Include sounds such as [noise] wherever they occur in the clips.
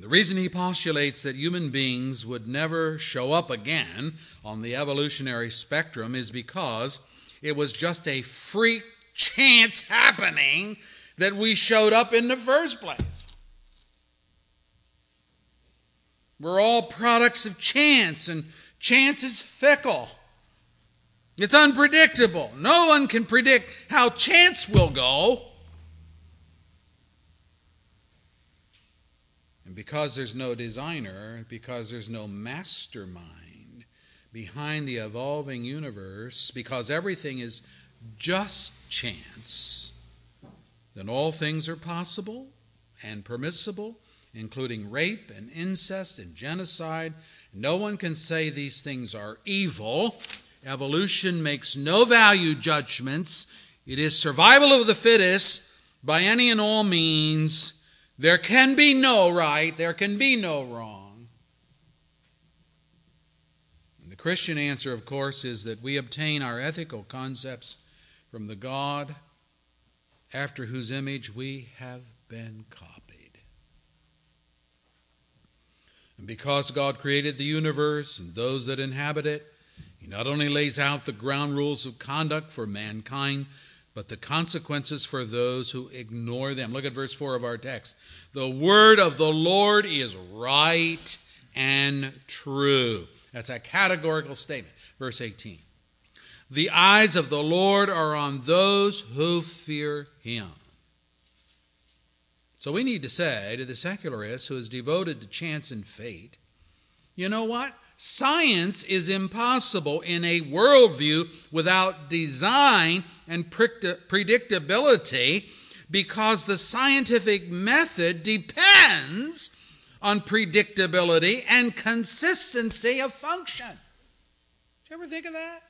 The reason he postulates that human beings would never show up again on the evolutionary spectrum is because it was just a freak chance happening that we showed up in the first place. We're all products of chance, and chance is fickle. It's unpredictable. No one can predict how chance will go. Because there's no designer, because there's no mastermind behind the evolving universe, because everything is just chance, then all things are possible and permissible, including rape and incest and genocide. No one can say these things are evil. Evolution makes no value judgments. It is survival of the fittest by any and all means there can be no right, there can be no wrong. And the Christian answer, of course, is that we obtain our ethical concepts from the God after whose image we have been copied. And because God created the universe and those that inhabit it, He not only lays out the ground rules of conduct for mankind, but the consequences for those who ignore them. Look at verse 4 of our text. The word of the Lord is right and true. That's a categorical statement. Verse 18. The eyes of the Lord are on those who fear him. So we need to say to the secularist who is devoted to chance and fate, you know what? Science is impossible in a worldview without design and predictability because the scientific method depends on predictability and consistency of function. Did you ever think of that?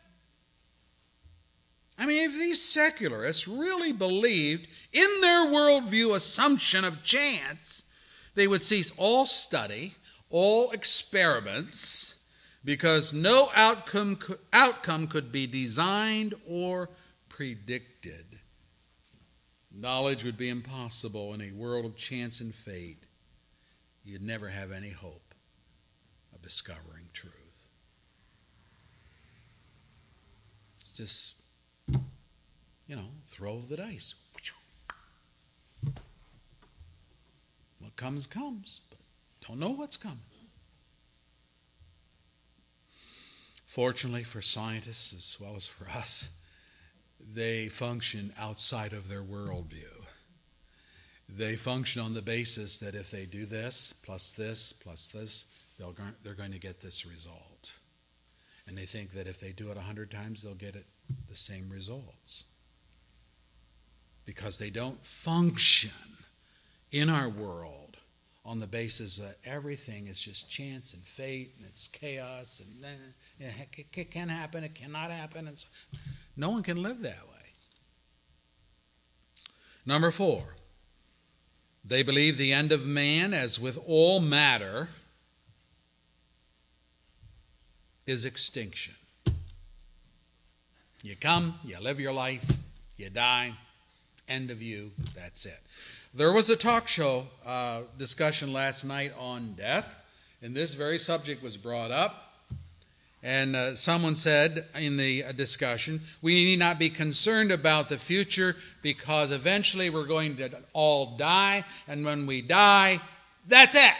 I mean, if these secularists really believed in their worldview assumption of chance, they would cease all study, all experiments, because no outcome, outcome could be designed or predicted. Knowledge would be impossible in a world of chance and fate. You'd never have any hope of discovering truth. It's just, you know, throw the dice. What comes, comes, but don't know what's coming. Fortunately for scientists as well as for us, they function outside of their worldview. They function on the basis that if they do this, plus this, plus this, they're going to get this result. And they think that if they do it a hundred times, they'll get it the same results. Because they don't function in our world on the basis that everything is just chance and fate and it's chaos and it can happen, it cannot happen. And so, no one can live that way. Number four, they believe the end of man, as with all matter, is extinction. You come, you live your life, you die, end of you, that's it. There was a talk show uh, discussion last night on death, and this very subject was brought up. And uh, someone said in the uh, discussion, we need not be concerned about the future because eventually we're going to all die, and when we die, that's it.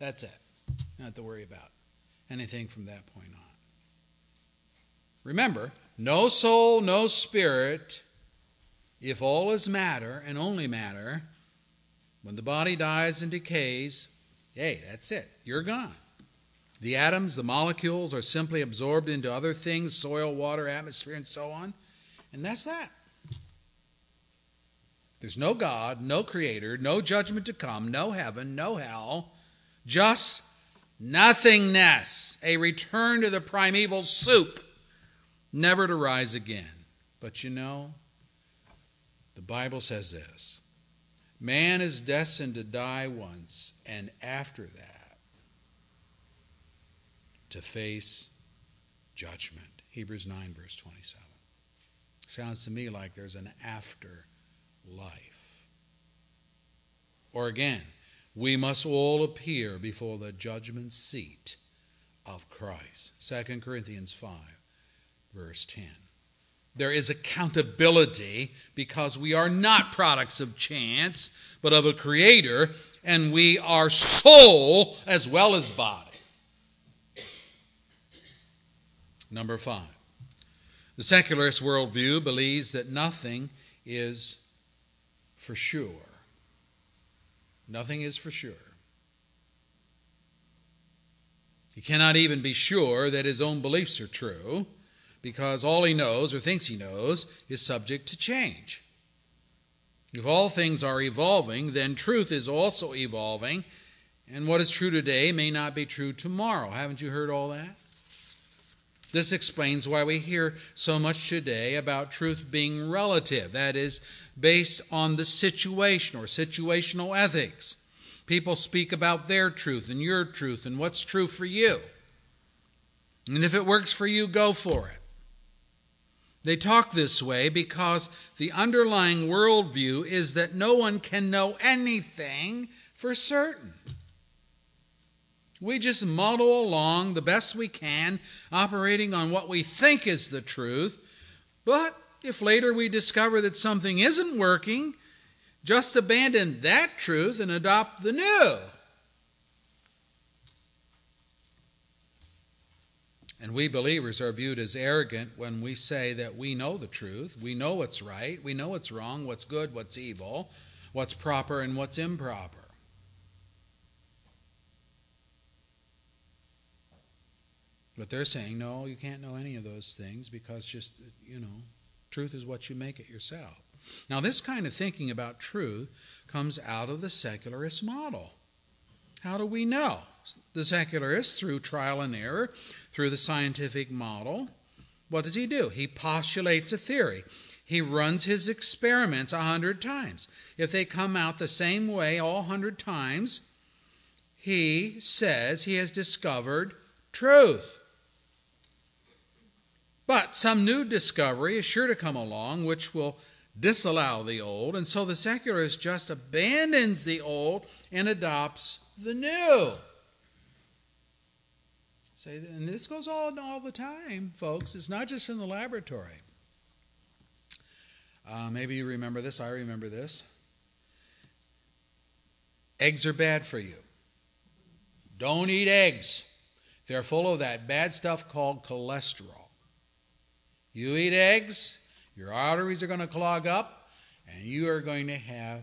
That's it. Not to worry about anything from that point on. Remember, no soul, no spirit if all is matter and only matter, when the body dies and decays, hey, that's it. You're gone. The atoms, the molecules are simply absorbed into other things soil, water, atmosphere, and so on. And that's that. There's no God, no creator, no judgment to come, no heaven, no hell, just nothingness, a return to the primeval soup, never to rise again. But you know, the Bible says this Man is destined to die once, and after that, to face judgment. Hebrews 9, verse 27. Sounds to me like there's an after life. Or again, we must all appear before the judgment seat of Christ. 2 Corinthians 5, verse 10. There is accountability because we are not products of chance, but of a creator, and we are soul as well as body. Number five, the secularist worldview believes that nothing is for sure. Nothing is for sure. He cannot even be sure that his own beliefs are true because all he knows or thinks he knows is subject to change. If all things are evolving, then truth is also evolving, and what is true today may not be true tomorrow. Haven't you heard all that? This explains why we hear so much today about truth being relative, that is, based on the situation or situational ethics. People speak about their truth and your truth and what's true for you. And if it works for you, go for it. They talk this way because the underlying worldview is that no one can know anything for certain. We just muddle along the best we can, operating on what we think is the truth. But if later we discover that something isn't working, just abandon that truth and adopt the new. And we believers are viewed as arrogant when we say that we know the truth, we know what's right, we know what's wrong, what's good, what's evil, what's proper, and what's improper. But they're saying, no, you can't know any of those things because just, you know, truth is what you make it yourself. Now, this kind of thinking about truth comes out of the secularist model. How do we know? The secularist, through trial and error, through the scientific model, what does he do? He postulates a theory. He runs his experiments a hundred times. If they come out the same way all hundred times, he says he has discovered truth. But some new discovery is sure to come along which will disallow the old, and so the secularist just abandons the old and adopts the new. Say, and this goes on all the time, folks. It's not just in the laboratory. Uh, maybe you remember this. I remember this. Eggs are bad for you. Don't eat eggs. They're full of that bad stuff called cholesterol. You eat eggs, your arteries are going to clog up, and you are going to have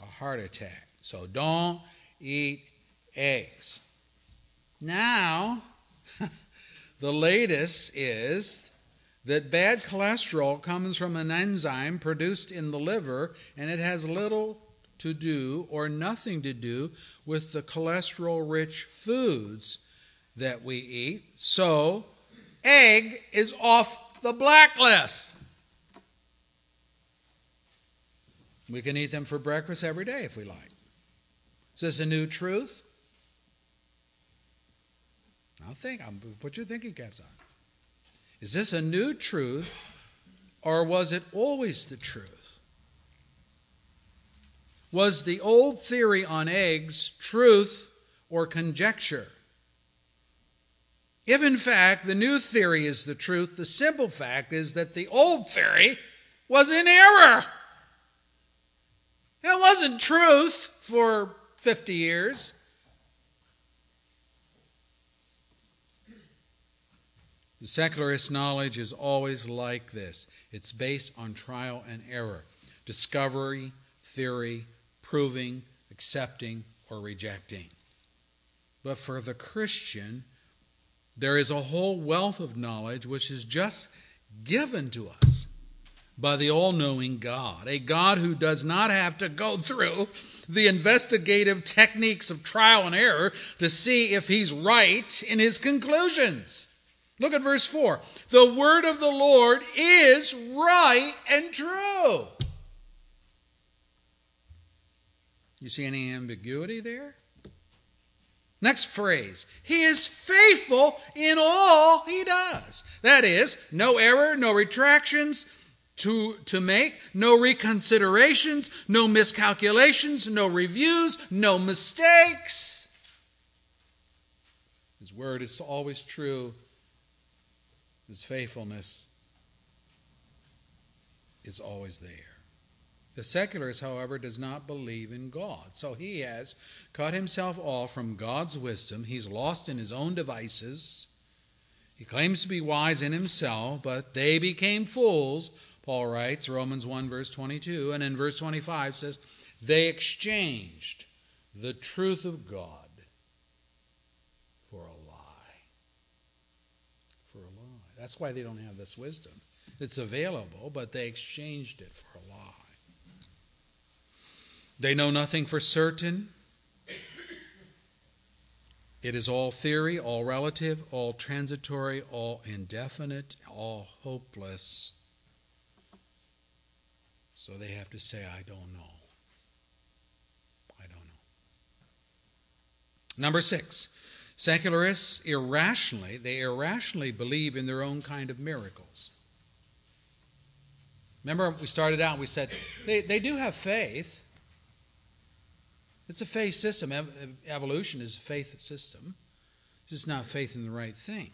a heart attack. So don't eat eggs. Now, [laughs] the latest is that bad cholesterol comes from an enzyme produced in the liver, and it has little to do or nothing to do with the cholesterol rich foods that we eat. So, egg is off the blacklist. We can eat them for breakfast every day if we like. Is this a new truth? Now think, I'm, put your thinking caps on. Is this a new truth or was it always the truth? Was the old theory on eggs truth or conjecture? If in fact the new theory is the truth, the simple fact is that the old theory was in error. It wasn't truth for 50 years. The secularist knowledge is always like this it's based on trial and error, discovery, theory, proving, accepting, or rejecting. But for the Christian, there is a whole wealth of knowledge which is just given to us by the all knowing God, a God who does not have to go through the investigative techniques of trial and error to see if he's right in his conclusions. Look at verse 4. The word of the Lord is right and true. You see any ambiguity there? Next phrase. He is faithful in all he does. That is, no error, no retractions, to, to make, no reconsiderations, no miscalculations, no reviews, no mistakes. His word is always true. His faithfulness is always there. The secularist, however, does not believe in God. So he has cut himself off from God's wisdom. He's lost in his own devices. He claims to be wise in himself, but they became fools, Paul writes, Romans 1, verse 22. And in verse 25 says, They exchanged the truth of God for a lie. For a lie. That's why they don't have this wisdom. It's available, but they exchanged it for a lie. They know nothing for certain. It is all theory, all relative, all transitory, all indefinite, all hopeless. So they have to say, I don't know. I don't know. Number six, secularists irrationally, they irrationally believe in their own kind of miracles. Remember, we started out and we said they, they do have faith. It's a faith system. Evolution is a faith system. It's just not faith in the right thing.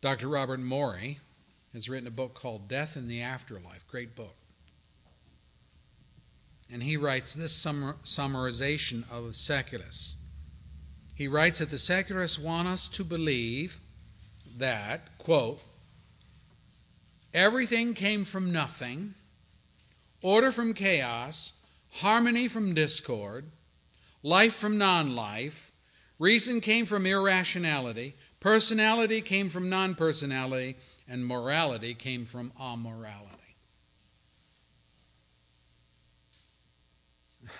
Dr. Robert Morey has written a book called Death and the Afterlife. Great book. And he writes this summarization of the secularists. He writes that the secularists want us to believe that, quote, everything came from nothing, order from chaos, harmony from discord, life from non life, reason came from irrationality, personality came from non personality, and morality came from amorality. [sighs]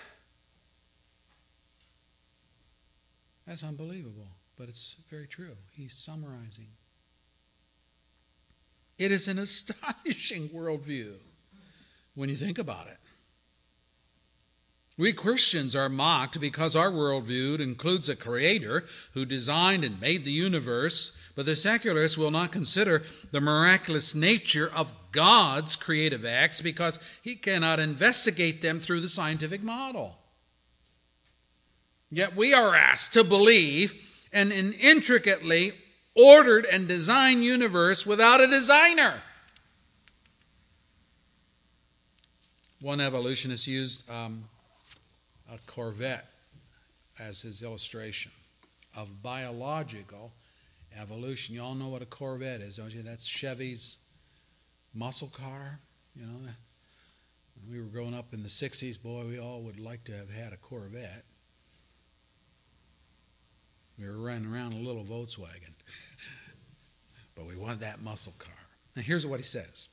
That's unbelievable, but it's very true. He's summarizing. It is an [laughs] astonishing worldview when you think about it. We Christians are mocked because our worldview includes a creator who designed and made the universe, but the secularists will not consider the miraculous nature of God's creative acts because he cannot investigate them through the scientific model. Yet we are asked to believe in an intricately ordered and designed universe without a designer. One evolutionist used um, a Corvette as his illustration of biological evolution. You all know what a Corvette is, don't you? That's Chevy's muscle car. You know, when we were growing up in the 60s, boy, we all would like to have had a Corvette. We were running around a little Volkswagen, [laughs] but we wanted that muscle car. Now, here's what he says.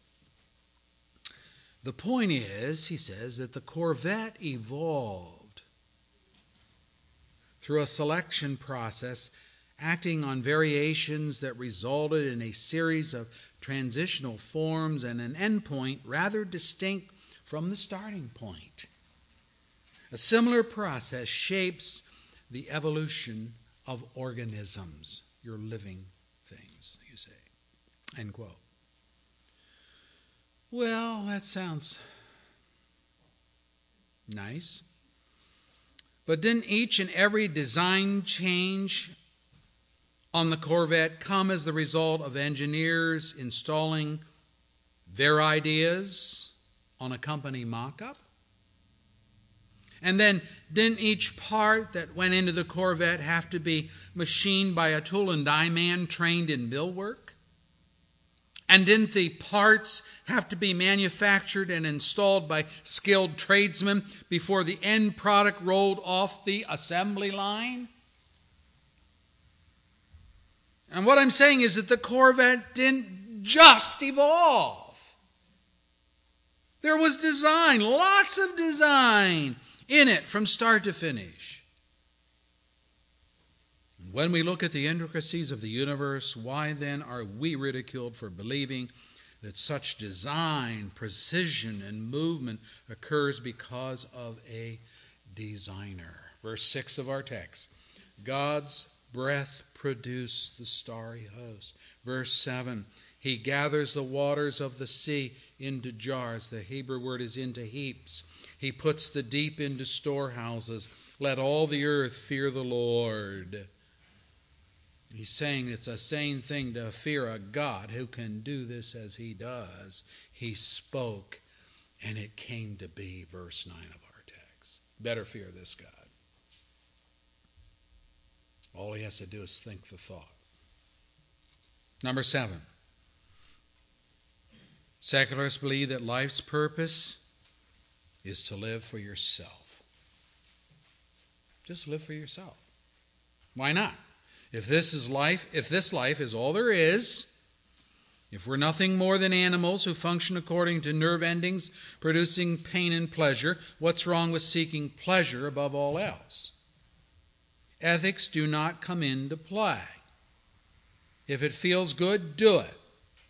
The point is, he says, that the Corvette evolved through a selection process acting on variations that resulted in a series of transitional forms and an endpoint rather distinct from the starting point. A similar process shapes the evolution of organisms, your living things, you say. End quote. Well, that sounds nice. But didn't each and every design change on the Corvette come as the result of engineers installing their ideas on a company mock up? And then, didn't each part that went into the Corvette have to be machined by a tool and die man trained in millwork? And didn't the parts have to be manufactured and installed by skilled tradesmen before the end product rolled off the assembly line? And what I'm saying is that the Corvette didn't just evolve. There was design, lots of design in it from start to finish. When we look at the intricacies of the universe, why then are we ridiculed for believing that such design, precision, and movement occurs because of a designer? Verse 6 of our text God's breath produced the starry host. Verse 7 He gathers the waters of the sea into jars. The Hebrew word is into heaps. He puts the deep into storehouses. Let all the earth fear the Lord. He's saying it's a sane thing to fear a God who can do this as he does. He spoke, and it came to be, verse 9 of our text. Better fear this God. All he has to do is think the thought. Number seven. Secularists believe that life's purpose is to live for yourself. Just live for yourself. Why not? If this is life, if this life is all there is, if we're nothing more than animals who function according to nerve endings producing pain and pleasure, what's wrong with seeking pleasure above all else? Ethics do not come into play. If it feels good, do it.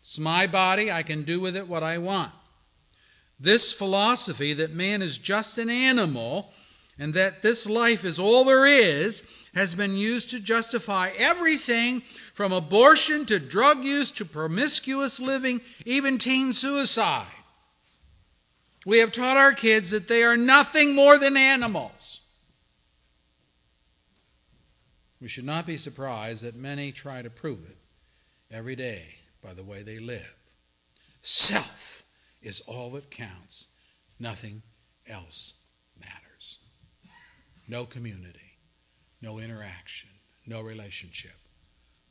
It's my body, I can do with it what I want. This philosophy that man is just an animal and that this life is all there is has been used to justify everything from abortion to drug use to promiscuous living, even teen suicide. We have taught our kids that they are nothing more than animals. We should not be surprised that many try to prove it every day by the way they live. Self is all that counts, nothing else matters. No community no interaction, no relationship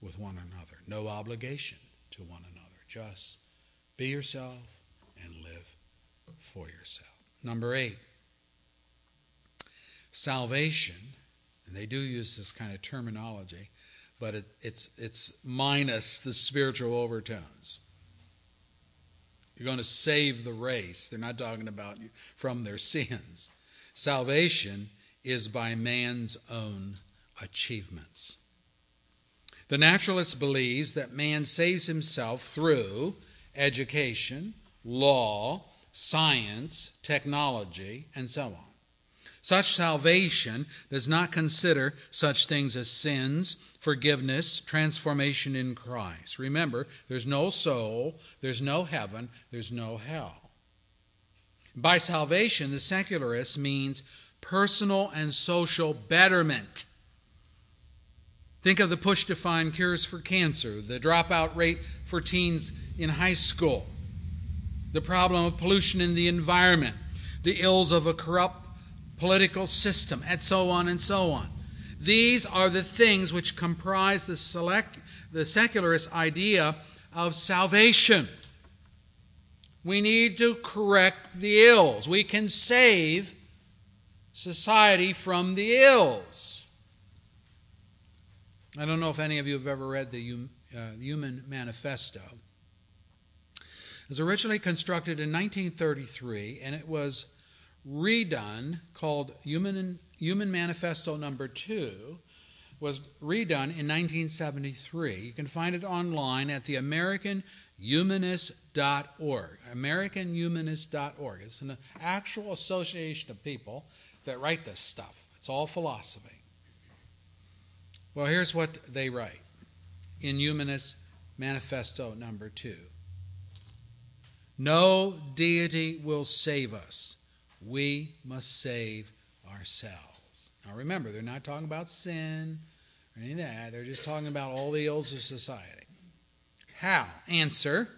with one another, no obligation to one another. Just be yourself and live for yourself. Number eight, salvation, and they do use this kind of terminology, but it, it's, it's minus the spiritual overtones. You're going to save the race. They're not talking about you from their sins. Salvation is by man's own achievements. The naturalist believes that man saves himself through education, law, science, technology, and so on. Such salvation does not consider such things as sins, forgiveness, transformation in Christ. Remember, there's no soul, there's no heaven, there's no hell. By salvation, the secularist means personal and social betterment. Think of the push to find cures for cancer, the dropout rate for teens in high school, the problem of pollution in the environment, the ills of a corrupt political system, and so on and so on. These are the things which comprise the, select, the secularist idea of salvation. We need to correct the ills. We can save society from the ills. I don't know if any of you have ever read the uh, Human Manifesto. It was originally constructed in 1933 and it was redone, called Human, Human Manifesto number two, was redone in 1973. You can find it online at the AmericanHumanist.org. AmericanHumanist.org. It's an actual association of people that write this stuff. It's all philosophy. Well, here's what they write in Humanist Manifesto number two No deity will save us, we must save ourselves. Now remember, they're not talking about sin or any of that, they're just talking about all the ills of society. How? Answer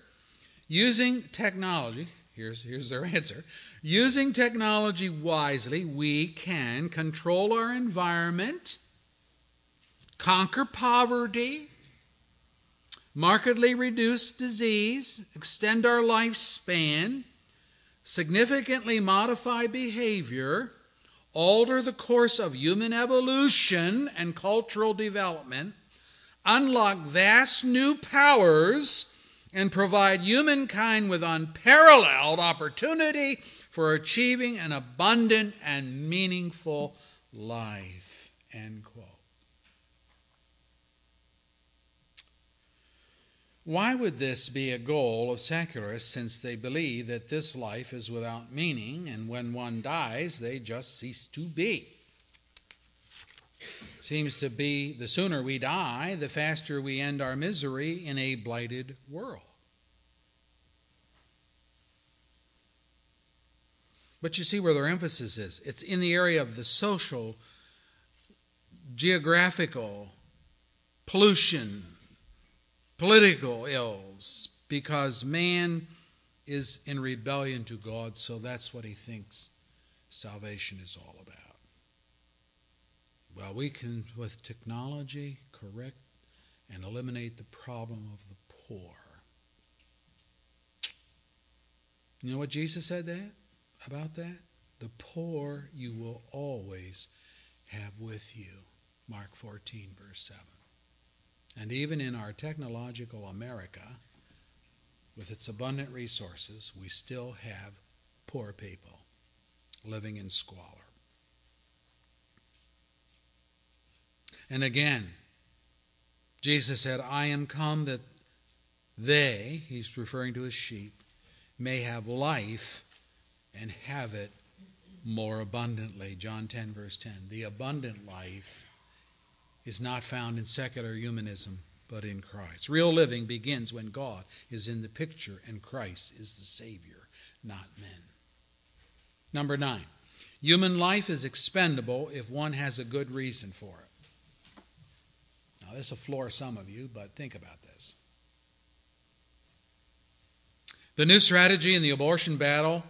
using technology. Here's, here's their [laughs] answer. Using technology wisely, we can control our environment conquer poverty, markedly reduce disease, extend our lifespan, significantly modify behavior, alter the course of human evolution and cultural development, unlock vast new powers, and provide humankind with unparalleled opportunity for achieving an abundant and meaningful life. End quote. Why would this be a goal of secularists since they believe that this life is without meaning and when one dies, they just cease to be? seems to be the sooner we die, the faster we end our misery in a blighted world. But you see where their emphasis is it's in the area of the social, geographical, pollution, political ills, because man is in rebellion to God, so that's what he thinks salvation is all about. Well, we can, with technology, correct and eliminate the problem of the poor. You know what Jesus said that about that? The poor you will always have with you. Mark 14, verse 7. And even in our technological America, with its abundant resources, we still have poor people living in squalor. And again, Jesus said, I am come that they, he's referring to his sheep, may have life and have it more abundantly. John 10, verse 10. The abundant life is not found in secular humanism, but in Christ. Real living begins when God is in the picture and Christ is the Savior, not men. Number nine, human life is expendable if one has a good reason for it. Now, this will floor some of you, but think about this. The new strategy in the abortion battle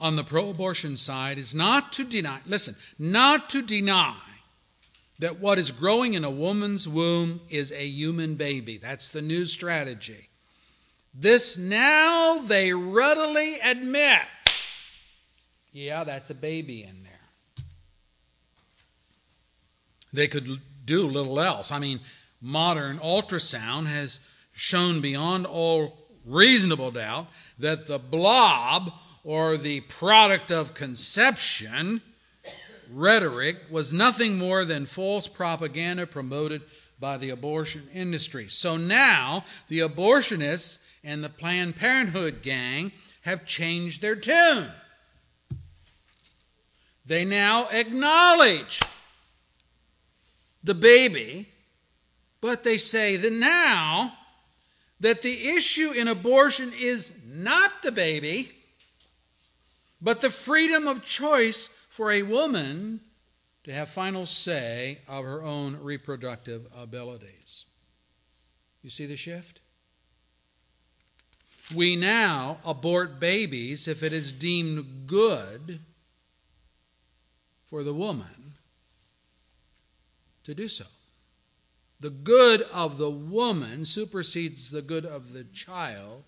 on the pro abortion side is not to deny, listen, not to deny that what is growing in a woman's womb is a human baby. That's the new strategy. This now they readily admit. Yeah, that's a baby in there. They could do little else. I mean, modern ultrasound has shown beyond all reasonable doubt that the blob or the product of conception rhetoric was nothing more than false propaganda promoted by the abortion industry. So now the abortionists and the Planned Parenthood gang have changed their tune. They now acknowledge the baby, but they say that now that the issue in abortion is not the baby, but the freedom of choice for a woman to have final say of her own reproductive abilities. You see the shift? We now abort babies if it is deemed good for the woman to do so. The good of the woman supersedes the good of the child,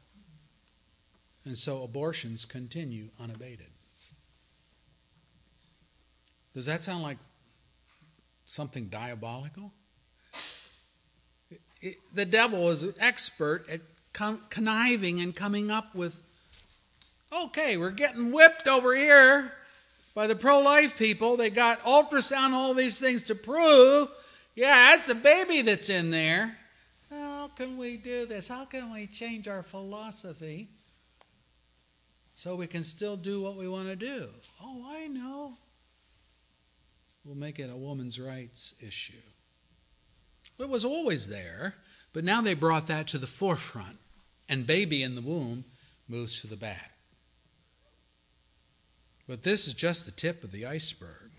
and so abortions continue unabated. Does that sound like something diabolical? It, it, the devil is an expert at con- conniving and coming up with, okay, we're getting whipped over here by the pro life people. They got ultrasound, all these things to prove. Yeah, it's a baby that's in there. How can we do this? How can we change our philosophy so we can still do what we want to do? Oh, I know we'll make it a woman's rights issue. It was always there, but now they brought that to the forefront, and baby in the womb moves to the back. But this is just the tip of the iceberg.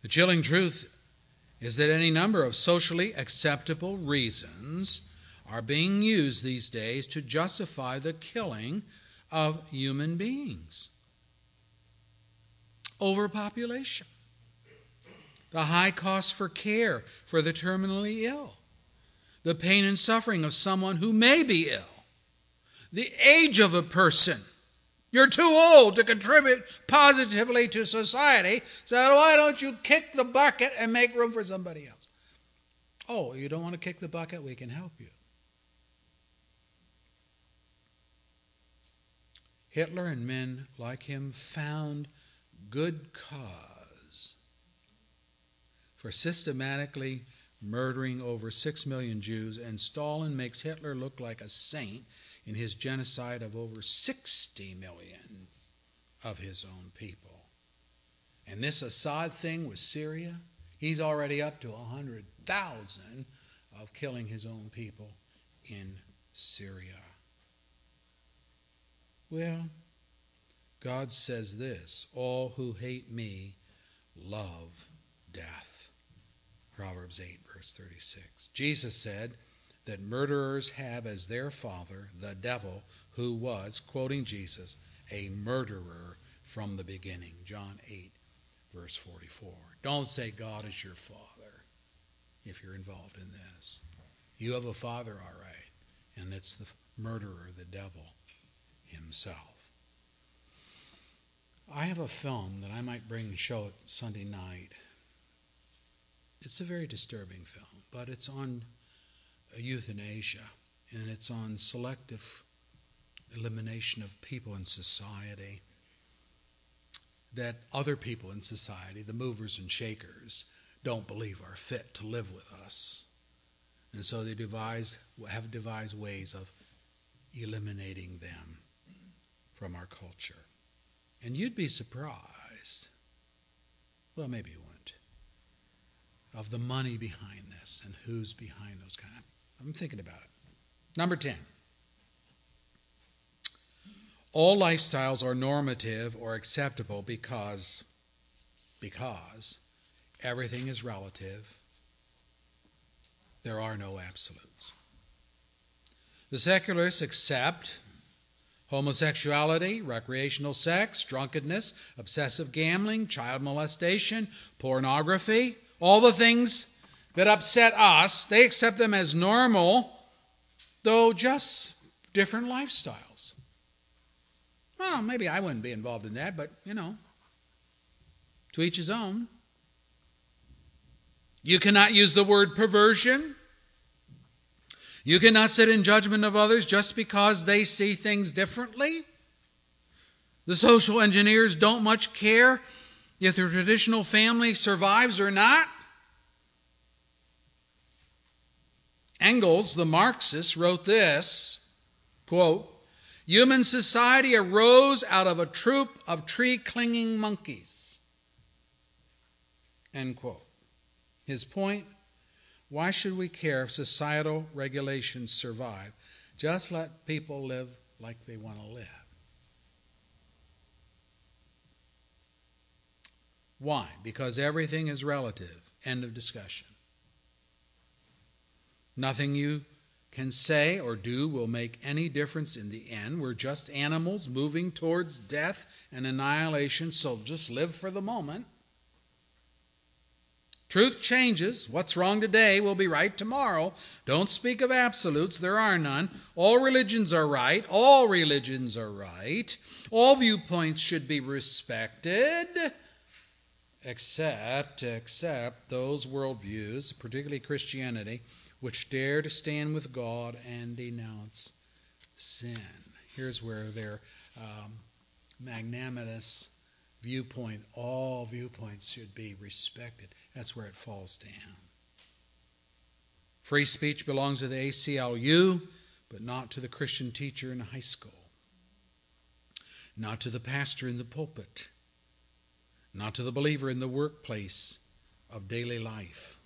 The chilling truth is that any number of socially acceptable reasons are being used these days to justify the killing of human beings. Overpopulation, the high cost for care for the terminally ill, the pain and suffering of someone who may be ill, the age of a person. You're too old to contribute positively to society, so why don't you kick the bucket and make room for somebody else? Oh, you don't want to kick the bucket? We can help you. Hitler and men like him found good cause for systematically murdering over 6 million Jews, and Stalin makes Hitler look like a saint in his genocide of over 60 million of his own people. And this Assad thing with Syria, he's already up to 100,000 of killing his own people in Syria. Well, God says this All who hate me love death. Proverbs 8, verse 36. Jesus said that murderers have as their father the devil, who was, quoting Jesus, a murderer from the beginning. John 8, verse 44. Don't say God is your father if you're involved in this. You have a father, all right, and it's the murderer, the devil himself. I have a film that I might bring and show it Sunday night. It's a very disturbing film, but it's on euthanasia and it's on selective elimination of people in society that other people in society, the movers and shakers, don't believe are fit to live with us. And so they devised, have devised ways of eliminating them from our culture. And you'd be surprised, well, maybe you wouldn't, of the money behind this and who's behind those kind of. I'm thinking about it. Number 10. All lifestyles are normative or acceptable because because everything is relative. There are no absolutes. The secularists accept homosexuality, recreational sex, drunkenness, obsessive gambling, child molestation, pornography, all the things that upset us, they accept them as normal, though just different lifestyles. Well, maybe I wouldn't be involved in that, but you know, to each his own. You cannot use the word perversion you cannot sit in judgment of others just because they see things differently. The social engineers don't much care if their traditional family survives or not. Engels, the Marxist, wrote this quote, Human society arose out of a troop of tree clinging monkeys. End quote. His point why should we care if societal regulations survive? Just let people live like they want to live. Why? Because everything is relative. End of discussion. Nothing you can say or do will make any difference in the end. We're just animals moving towards death and annihilation, so just live for the moment. Truth changes. What's wrong today will be right tomorrow. Don't speak of absolutes, there are none. All religions are right. All religions are right. All viewpoints should be respected, except, except those worldviews, particularly Christianity, which dare to stand with God and denounce sin. Here's where their um, magnanimous viewpoint, all viewpoints should be respected. That's where it falls down. Free speech belongs to the ACLU, but not to the Christian teacher in high school, not to the pastor in the pulpit, not to the believer in the workplace of daily life.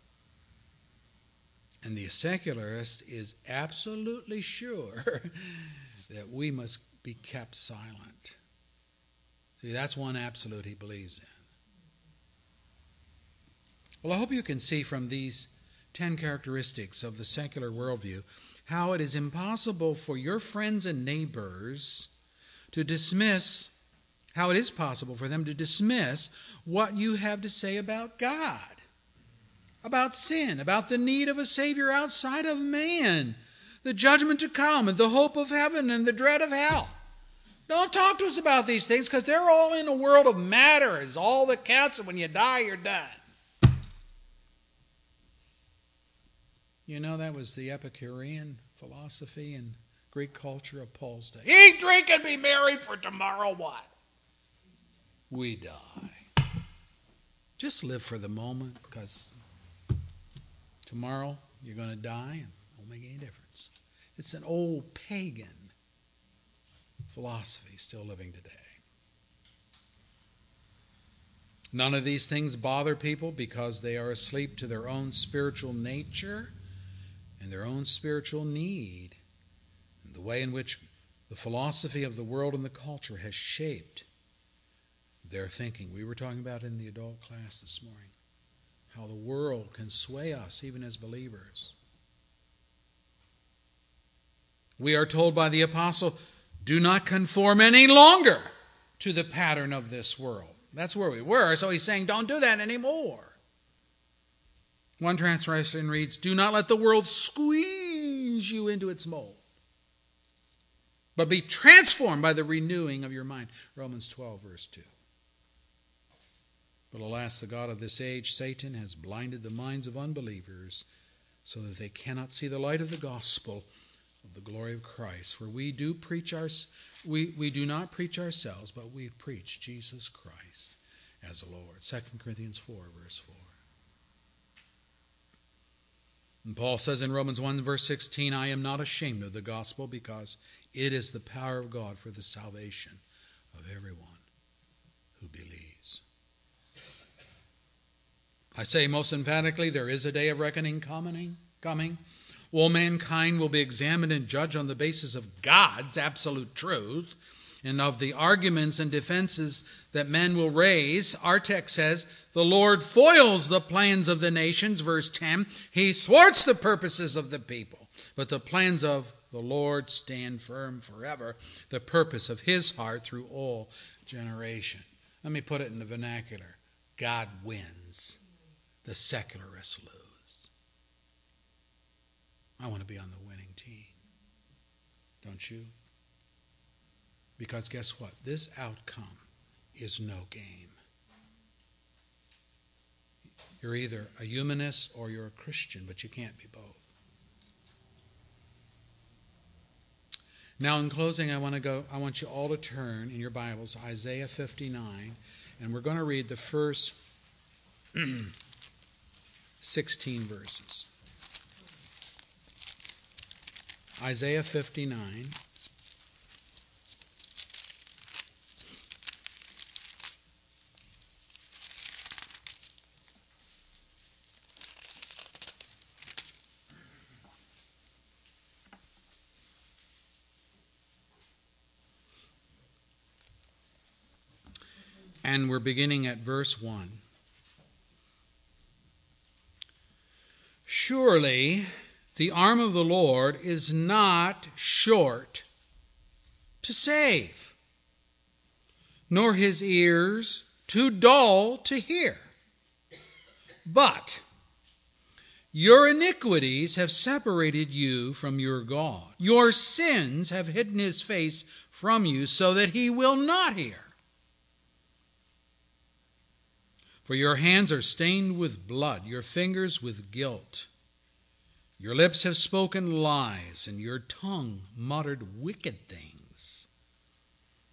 And the secularist is absolutely sure [laughs] that we must be kept silent. See, that's one absolute he believes in. Well, I hope you can see from these 10 characteristics of the secular worldview how it is impossible for your friends and neighbors to dismiss, how it is possible for them to dismiss what you have to say about God, about sin, about the need of a Savior outside of man, the judgment to come, and the hope of heaven and the dread of hell. Don't talk to us about these things because they're all in a world of matter, is all that counts, and when you die, you're done. You know, that was the Epicurean philosophy and Greek culture of Paul's day. Eat, drink, and be merry, for tomorrow what? We die. Just live for the moment because tomorrow you're going to die and it won't make any difference. It's an old pagan philosophy still living today. None of these things bother people because they are asleep to their own spiritual nature and their own spiritual need, and the way in which the philosophy of the world and the culture has shaped their thinking. We were talking about in the adult class this morning how the world can sway us even as believers. We are told by the apostle, do not conform any longer to the pattern of this world. That's where we were, so he's saying, don't do that anymore. One translation reads, Do not let the world squeeze you into its mold, but be transformed by the renewing of your mind. Romans 12, verse 2. But alas, the God of this age, Satan, has blinded the minds of unbelievers so that they cannot see the light of the gospel of the glory of Christ. For we do preach our, we, we do not preach ourselves, but we preach Jesus Christ as the Lord. 2 Corinthians 4, verse 4. And Paul says in Romans 1, verse 16, I am not ashamed of the gospel because it is the power of God for the salvation of everyone who believes. I say most emphatically, there is a day of reckoning coming. coming. All mankind will be examined and judged on the basis of God's absolute truth and of the arguments and defenses that men will raise. Our text says, The Lord foils the plans of the nations, verse 10. He thwarts the purposes of the people, but the plans of the Lord stand firm forever, the purpose of his heart through all generation. Let me put it in the vernacular God wins, the secularists lose. I want to be on the winning team. Don't you? Because guess what? This outcome is no game. You're either a humanist or you're a Christian, but you can't be both. Now, in closing, I want to go. I want you all to turn in your Bibles to Isaiah 59, and we're going to read the first [clears throat] 16 verses. Isaiah 59. And we're beginning at verse 1. Surely the arm of the Lord is not short to save, nor his ears too dull to hear. But your iniquities have separated you from your God. Your sins have hidden his face from you so that he will not hear. For your hands are stained with blood, your fingers with guilt. Your lips have spoken lies, and your tongue muttered wicked things.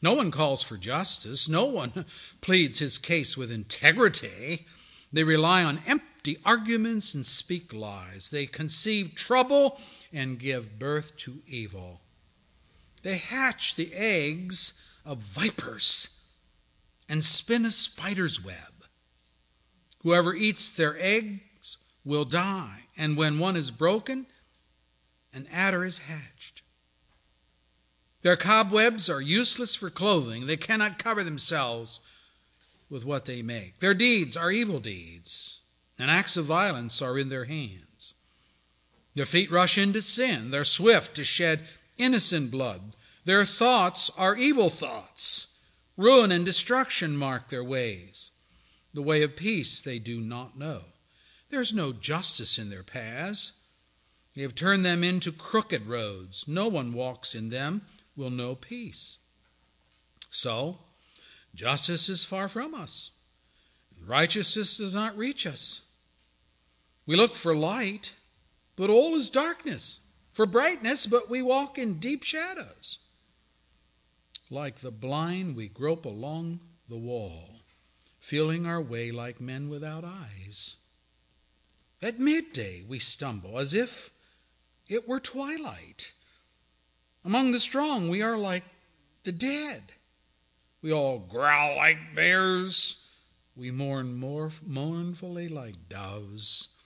No one calls for justice. No one [laughs] pleads his case with integrity. They rely on empty arguments and speak lies. They conceive trouble and give birth to evil. They hatch the eggs of vipers and spin a spider's web. Whoever eats their egg will die, and when one is broken, an adder is hatched. Their cobwebs are useless for clothing, they cannot cover themselves with what they make. Their deeds are evil deeds, and acts of violence are in their hands. Their feet rush into sin, they're swift to shed innocent blood. Their thoughts are evil thoughts. Ruin and destruction mark their ways. The way of peace they do not know. There's no justice in their paths. They have turned them into crooked roads. No one walks in them will know peace. So, justice is far from us. Righteousness does not reach us. We look for light, but all is darkness. For brightness, but we walk in deep shadows. Like the blind, we grope along the wall, feeling our way like men without eyes. At midday we stumble as if it were twilight. Among the strong we are like the dead. We all growl like bears. We mourn more mournfully like doves.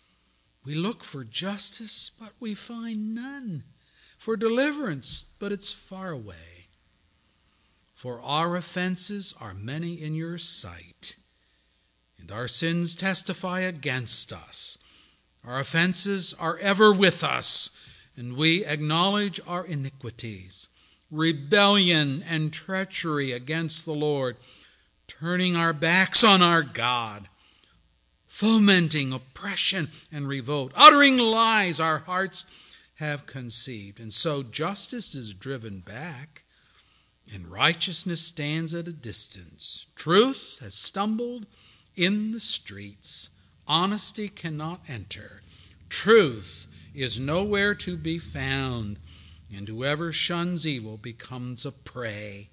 We look for justice, but we find none. For deliverance, but it's far away. For our offenses are many in your sight, and our sins testify against us. Our offenses are ever with us, and we acknowledge our iniquities, rebellion and treachery against the Lord, turning our backs on our God, fomenting oppression and revolt, uttering lies our hearts have conceived. And so justice is driven back, and righteousness stands at a distance. Truth has stumbled in the streets. Honesty cannot enter. Truth is nowhere to be found, and whoever shuns evil becomes a prey.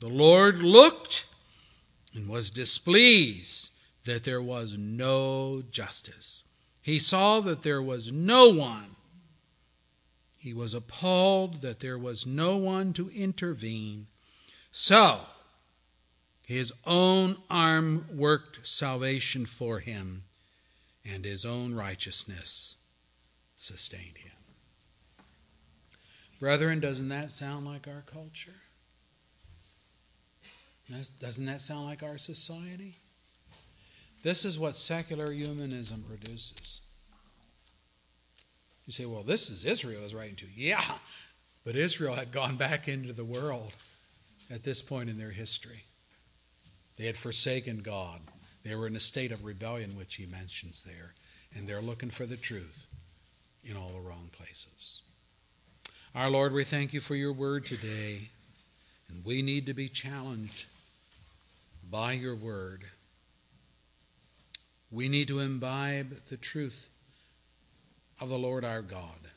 The Lord looked and was displeased that there was no justice. He saw that there was no one he was appalled that there was no one to intervene. So, his own arm worked salvation for him, and his own righteousness sustained him. Brethren, doesn't that sound like our culture? Doesn't that sound like our society? This is what secular humanism produces. You say, well, this is Israel is writing to. Yeah, but Israel had gone back into the world at this point in their history. They had forsaken God. They were in a state of rebellion, which he mentions there, and they're looking for the truth in all the wrong places. Our Lord, we thank you for your word today, and we need to be challenged by your word. We need to imbibe the truth of the Lord our God.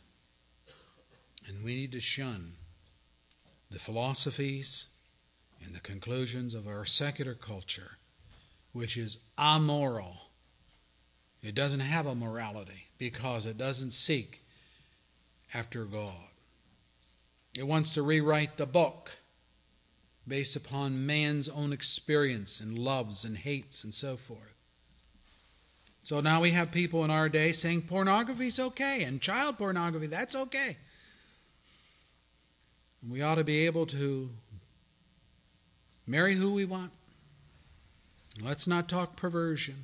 And we need to shun the philosophies and the conclusions of our secular culture, which is amoral. It doesn't have a morality because it doesn't seek after God. It wants to rewrite the book based upon man's own experience and loves and hates and so forth. So now we have people in our day saying pornography is okay and child pornography, that's okay. We ought to be able to marry who we want. Let's not talk perversion.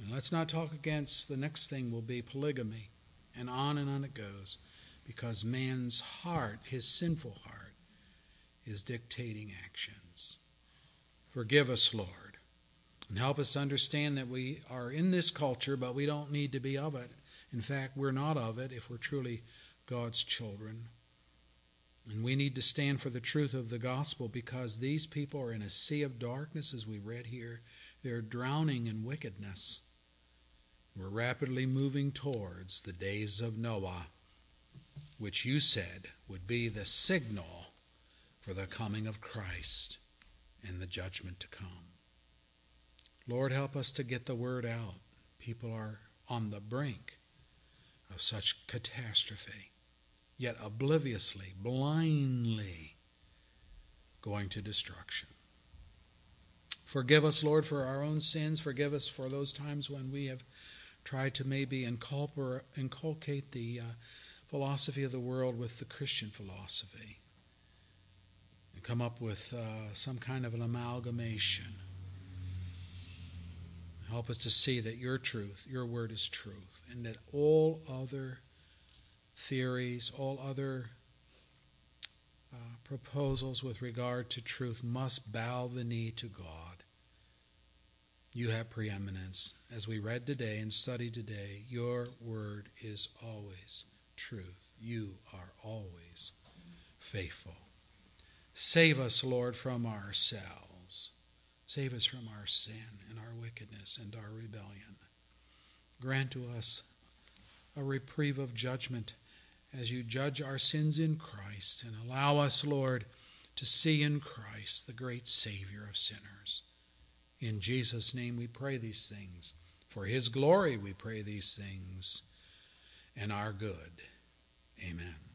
And let's not talk against the next thing will be polygamy. And on and on it goes. Because man's heart, his sinful heart, is dictating actions. Forgive us, Lord and help us understand that we are in this culture, but we don't need to be of it. In fact, we're not of it if we're truly God's children. And we need to stand for the truth of the gospel because these people are in a sea of darkness, as we read here. They're drowning in wickedness. We're rapidly moving towards the days of Noah, which you said would be the signal for the coming of Christ and the judgment to come. Lord, help us to get the word out. People are on the brink of such catastrophe, yet obliviously, blindly going to destruction. Forgive us, Lord, for our own sins. Forgive us for those times when we have tried to maybe inculcate the uh, philosophy of the world with the Christian philosophy and come up with uh, some kind of an amalgamation. Help us to see that your truth, your word is truth, and that all other theories, all other uh, proposals with regard to truth must bow the knee to God. You have preeminence. As we read today and studied today, your word is always truth. You are always faithful. Save us, Lord, from ourselves. Save us from our sin and our wickedness and our rebellion. Grant to us a reprieve of judgment as you judge our sins in Christ and allow us, Lord, to see in Christ the great Savior of sinners. In Jesus' name we pray these things. For His glory we pray these things and our good. Amen.